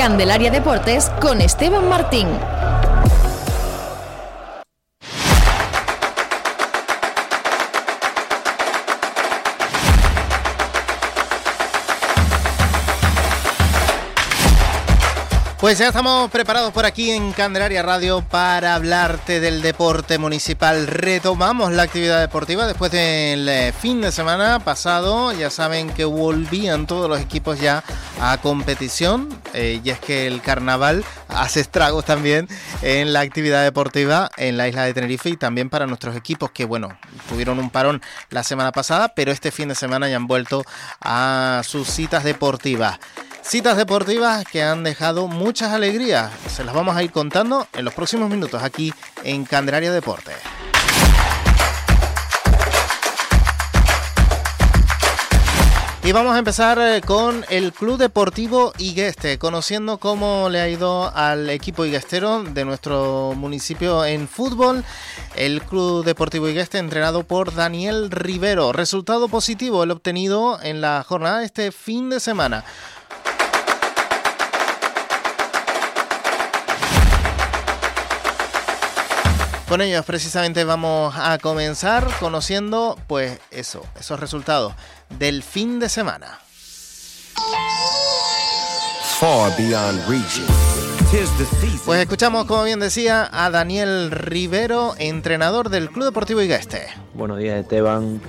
Candelaria Deportes con Esteban Martín. Pues ya estamos preparados por aquí en Candelaria Radio para hablarte del deporte municipal. Retomamos la actividad deportiva después del eh, fin de semana pasado. Ya saben que volvían todos los equipos ya a competición eh, y es que el carnaval hace estragos también en la actividad deportiva en la isla de Tenerife y también para nuestros equipos que bueno, tuvieron un parón la semana pasada, pero este fin de semana ya han vuelto a sus citas deportivas. Citas deportivas que han dejado muchas alegrías. Se las vamos a ir contando en los próximos minutos aquí en Candelaria Deporte. Y vamos a empezar eh, con el Club Deportivo Igueste, conociendo cómo le ha ido al equipo iguestero de nuestro municipio en fútbol. El Club Deportivo Igueste entrenado por Daniel Rivero. Resultado positivo el obtenido en la jornada de este fin de semana. Con ellos precisamente vamos a comenzar conociendo pues eso, esos resultados del fin de semana. Pues escuchamos, como bien decía, a Daniel Rivero, entrenador del Club Deportivo Igueste. Buenos días, Esteban.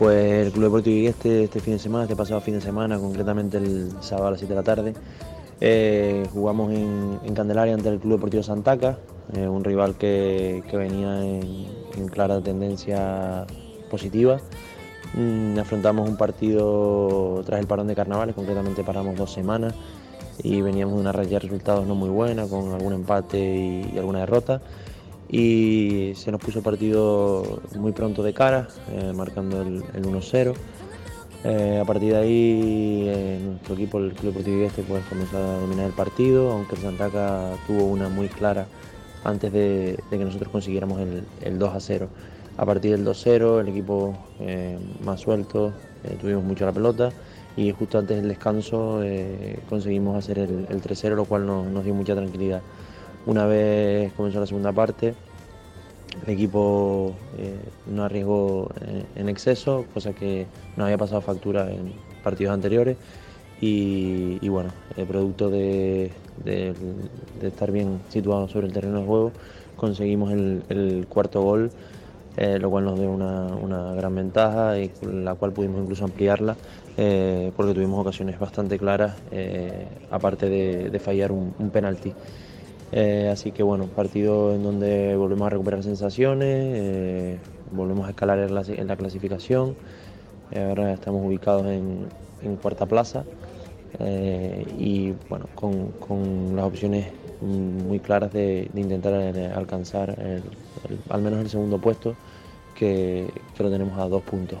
Pues el Club Deportivo Igueste este fin de semana, este pasado fin de semana, concretamente el sábado a las 7 de la tarde, eh, jugamos en, Candelaria ante el Club Deportivo Santaca, eh, un rival que, venía en, clara tendencia positiva. Mm, afrontamos un partido tras el parón de carnavales, concretamente paramos dos semanas y veníamos de una raya de resultados no muy buena, con algún empate y, alguna derrota. Y se nos puso el partido muy pronto de cara, eh, marcando el, 1-0. Eh, a partir de ahí, nuestro equipo, el Club Deportivo pues comenzó a dominar el partido, aunque el Santaca tuvo una muy clara antes de, que nosotros consiguiéramos el, 2 a 0. A partir del 2-0 el equipo eh, más suelto, eh, tuvimos mucho la pelota y justo antes del descanso eh, conseguimos hacer el, 3-0, lo cual nos, dio mucha tranquilidad. Una vez comenzó la segunda parte, el equipo no arriesgó en exceso, cosa que no había pasado factura en partidos anteriores y, bueno, el producto de, estar bien situado sobre el terreno de juego, conseguimos el, cuarto gol, eh, lo cual nos dio una, gran ventaja y la cual pudimos incluso ampliarla eh, porque tuvimos ocasiones bastante claras, eh, aparte de, fallar un, penalti. Así que bueno, partido en donde volvemos a recuperar sensaciones, volvemos a escalar en la, clasificación. ahora estamos ubicados en, cuarta plaza. Eh, y bueno, con, las opciones muy claras de, intentar eh, alcanzar al menos el segundo puesto, que, lo tenemos a dos puntos.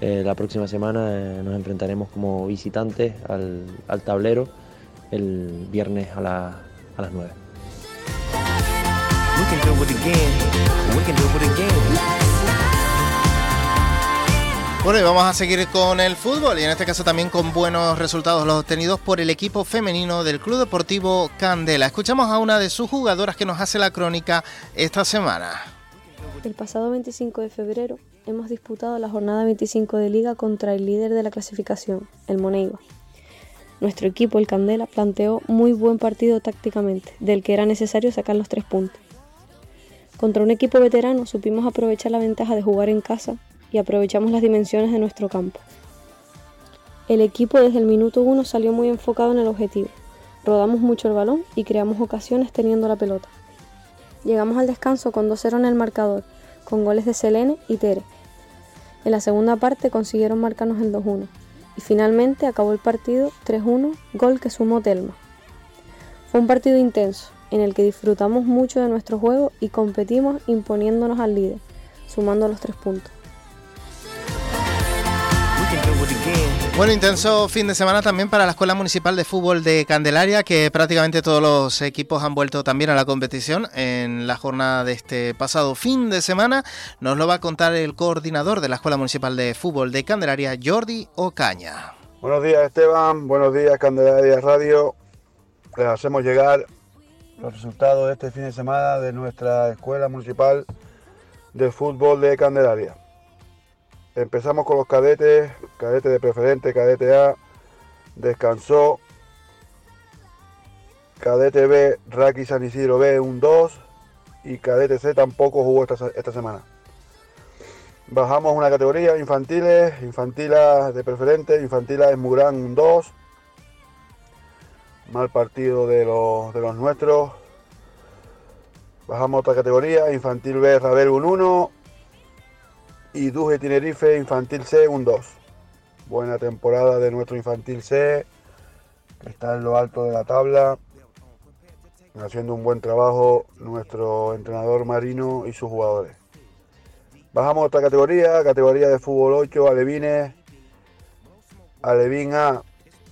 Eh, la próxima semana nos enfrentaremos como visitantes al, tablero el viernes a, a las 9. Bueno, y vamos a seguir con el fútbol y en este caso también con buenos resultados los obtenidos por el equipo femenino del Club Deportivo Candela. Escuchamos a una de sus jugadoras que nos hace la crónica esta semana. El pasado 25 de febrero hemos disputado la jornada 25 de liga contra el líder de la clasificación, el Moneiva. Nuestro equipo, el Candela, planteó muy buen partido tácticamente, del que era necesario sacar los tres puntos. Contra un equipo veterano supimos aprovechar la ventaja de jugar en casa y aprovechamos las dimensiones de nuestro campo. El equipo desde el minuto 1 salió muy enfocado en el objetivo. Rodamos mucho el balón y creamos ocasiones teniendo la pelota. Llegamos al descanso con 2-0 en el marcador, con goles de Selene y Tere. En la segunda parte consiguieron marcarnos el 2-1 y finalmente acabó el partido 3-1, gol que sumó Telma. Fue un partido intenso, en el que disfrutamos mucho de nuestro juego y competimos imponiéndonos al líder, sumando los tres puntos. Bueno, intenso fin de semana también para la Escuela Municipal de Fútbol de Candelaria, que prácticamente todos los equipos han vuelto también a la competición en la jornada de este pasado fin de semana. Nos lo va a contar el coordinador de la Escuela Municipal de Fútbol de Candelaria, Jordi Ocaña. Buenos días Esteban, buenos días Candelaria Radio. Les hacemos llegar los resultados de este fin de semana de nuestra Escuela Municipal de Fútbol de Candelaria. Empezamos con los cadetes, cadete de preferente, cadete A, descansó. Cadete B, Raki San Isidro B, un 2. Y cadete C tampoco jugó esta, esta semana. Bajamos una categoría, infantiles, infantilas de preferente, infantilas es Murán un 2. Mal partido de los, de los nuestros. Bajamos otra categoría, infantil B, Rabel un 1 y Duje Tenerife Infantil C un 2. Buena temporada de nuestro Infantil C, que está en lo alto de la tabla, haciendo un buen trabajo nuestro entrenador Marino y sus jugadores. Bajamos otra categoría, categoría de fútbol 8, Alevines, Alevín A,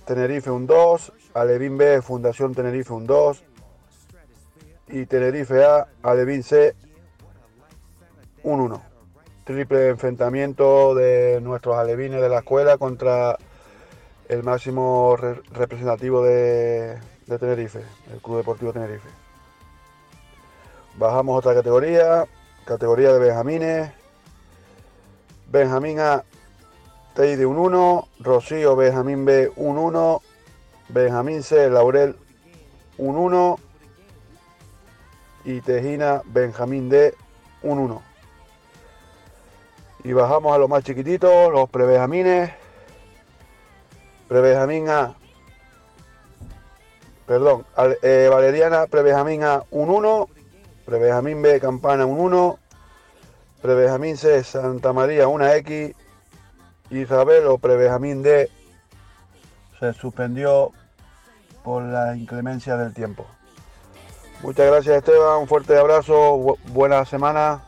Tenerife un 2, Alevín B, Fundación Tenerife un 2 y Tenerife A, Alevín C un 1 triple enfrentamiento de nuestros alevines de la escuela contra el máximo representativo de, Tenerife, el Club Deportivo Tenerife. Bajamos otra categoría, categoría de Benjamines. Benjamín A, de un 1, Rocío Benjamín B un 1, Benjamín C, Laurel un 1 y Tejina Benjamín D un 1 y bajamos a los más chiquititos, los prebejamines. Prebejamín A, perdón, eh, Valeriana Prebejamín A un 1, Prebejamín B Campana un 1, Prebejamín C Santa María una X, Isabel o Prebejamín D se suspendió por la inclemencia del tiempo. Muchas gracias Esteban, un fuerte abrazo, buena semana.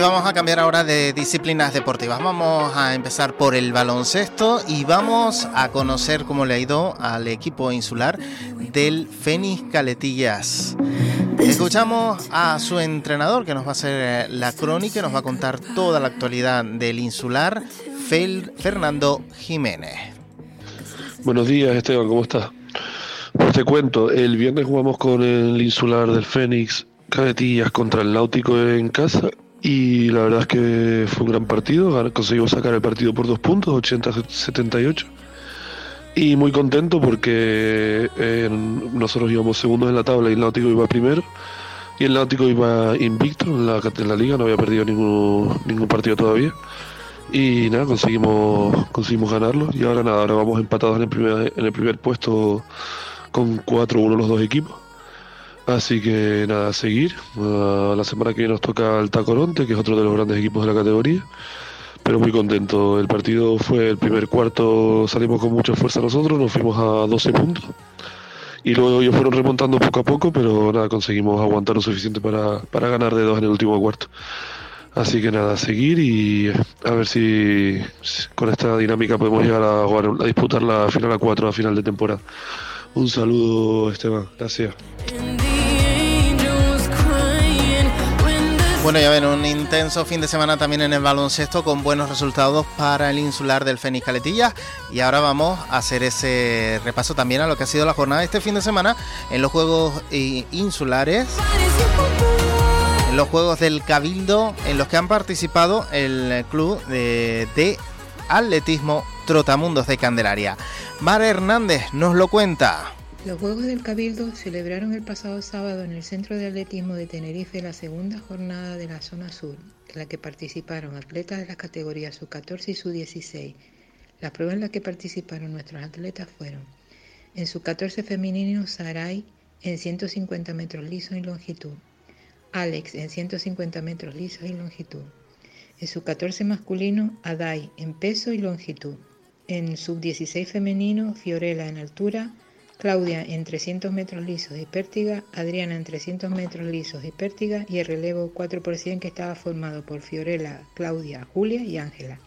vamos a cambiar ahora de disciplinas deportivas. Vamos a empezar por el baloncesto y vamos a conocer cómo le ha ido al equipo insular del Fénix Caletillas. Escuchamos a su entrenador que nos va a hacer eh, la crónica y nos va a contar toda la actualidad del insular, Fernando Jiménez. Buenos días Esteban, ¿cómo estás? Pues te cuento, el viernes jugamos con el insular del Fénix Caletillas contra el Náutico en casa y la verdad es que fue un gran partido, conseguimos sacar el partido por dos puntos, 80-78. Y muy contento porque eh, nosotros íbamos segundos en la tabla y el Náutico iba primero. Y el Náutico iba invicto en la, en la liga, no había perdido ningún, ningún partido todavía. Y nada, conseguimos, conseguimos ganarlo. Y ahora nada, ahora vamos empatados en el primer, en el primer puesto con 4-1 los dos equipos. Así que nada, seguir. La semana que viene nos toca el Tacoronte, que es otro de los grandes equipos de la categoría. Pero muy contento. El partido fue el primer cuarto, salimos con mucha fuerza nosotros, nos fuimos a 12 puntos. Y luego ellos fueron remontando poco a poco, pero nada, conseguimos aguantar lo suficiente para, para ganar de dos en el último cuarto. Así que nada, seguir y a ver si, con esta dinámica podemos llegar a, a disputar la final a 4 a final de temporada. Un saludo, Esteban. Gracias. Bueno, ya ven, un intenso fin de semana también en el baloncesto con buenos resultados para el insular del Fénix Caletilla. Y ahora vamos a hacer ese repaso también a lo que ha sido la jornada de este fin de semana en los Juegos eh, Insulares. En los Juegos del Cabildo en los que han participado el club de, de atletismo Trotamundos de Candelaria. Mar Hernández nos lo cuenta. Los Juegos del Cabildo celebraron el pasado sábado en el Centro de Atletismo de Tenerife la segunda jornada de la zona sur, en la que participaron atletas de las categorías sub-14 y sub-16. Las pruebas en las que participaron nuestros atletas fueron En su 14 femenino, Saray en 150 metros lisos y longitud. Alex en 150 metros lisos y longitud. En su 14 masculino, Adai en peso y longitud. En sub-16 femenino, Fiorella en altura, Claudia en 300 metros lisos y pértiga, Adriana en 300 metros lisos y pértiga y el relevo 4 que estaba formado por Fiorella, Claudia, Julia y Ángela.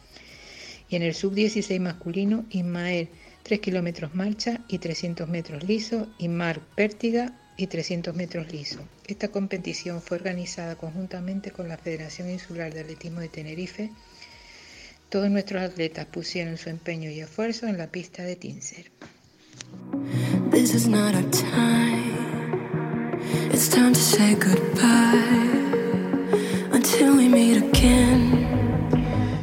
Y en el sub-16 masculino, Ismael 3 kilómetros marcha y 300 metros lisos y Mar pértiga y 300 metros lisos. Esta competición fue organizada conjuntamente con la Federación Insular de Atletismo de Tenerife. Todos nuestros atletas pusieron su empeño y esfuerzo en la pista de Tinser.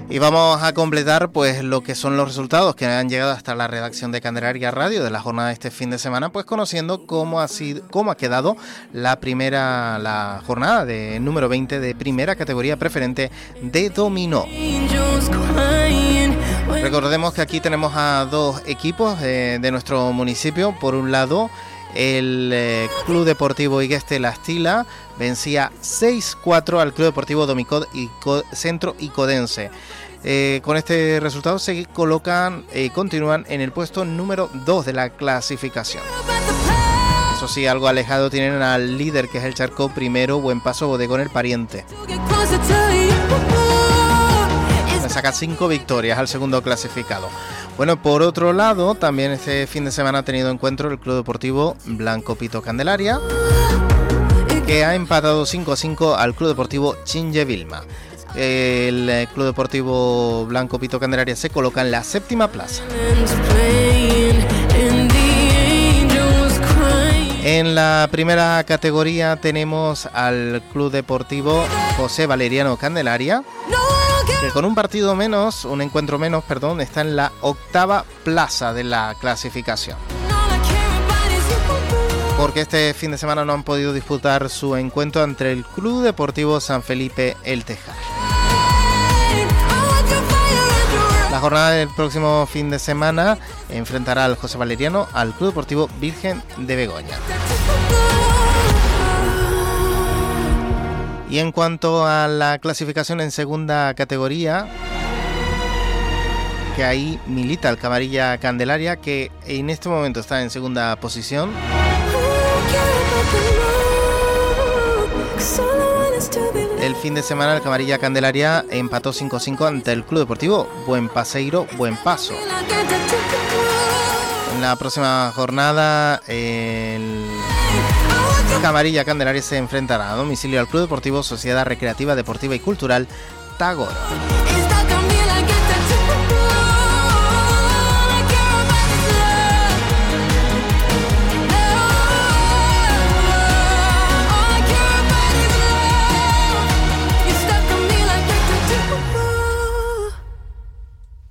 Y vamos a completar pues lo que son los resultados que han llegado hasta la redacción de Candelaria Radio de la jornada de este fin de semana, pues conociendo cómo ha sido cómo ha quedado la primera la jornada de número 20 de primera categoría preferente de dominó. Recordemos que aquí tenemos a dos equipos de, nuestro municipio, por un lado el eh, Club Deportivo Igueste La Estila vencía 6-4 al Club Deportivo Domicod y Centro Icodense. Eh, con este resultado se colocan, y eh, continúan en el puesto número 2 de la clasificación. Eso sí, algo alejado tienen al líder que es el Charco primero, buen paso Bodegón el pariente. Saca 5 victorias al segundo clasificado. Bueno, por otro lado, también este fin de semana ha tenido encuentro el Club Deportivo Blanco Pito Candelaria, que ha empatado 5 5 al Club Deportivo Chinge Vilma el eh, Club Deportivo Blanco Pito Candelaria se coloca en la séptima plaza. En la primera categoría tenemos al Club Deportivo José Valeriano Candelaria, que con un partido menos, un encuentro menos, perdón, está en la octava plaza de la clasificación porque este fin de semana no han podido disputar su encuentro entre el Club Deportivo San Felipe El Tejar. La jornada del próximo fin de semana enfrentará al José Valeriano al Club Deportivo Virgen de Begoña. Y en cuanto a la clasificación en segunda categoría, que ahí milita el Camarilla Candelaria, que en este momento está en segunda posición. El fin de semana el Camarilla Candelaria empató 5-5 ante el Club Deportivo Buen Paseiro, Buen Paso. En la próxima jornada el Camarilla Candelaria se enfrentará a domicilio al Club Deportivo Sociedad Recreativa, Deportiva y Cultural Tagoro.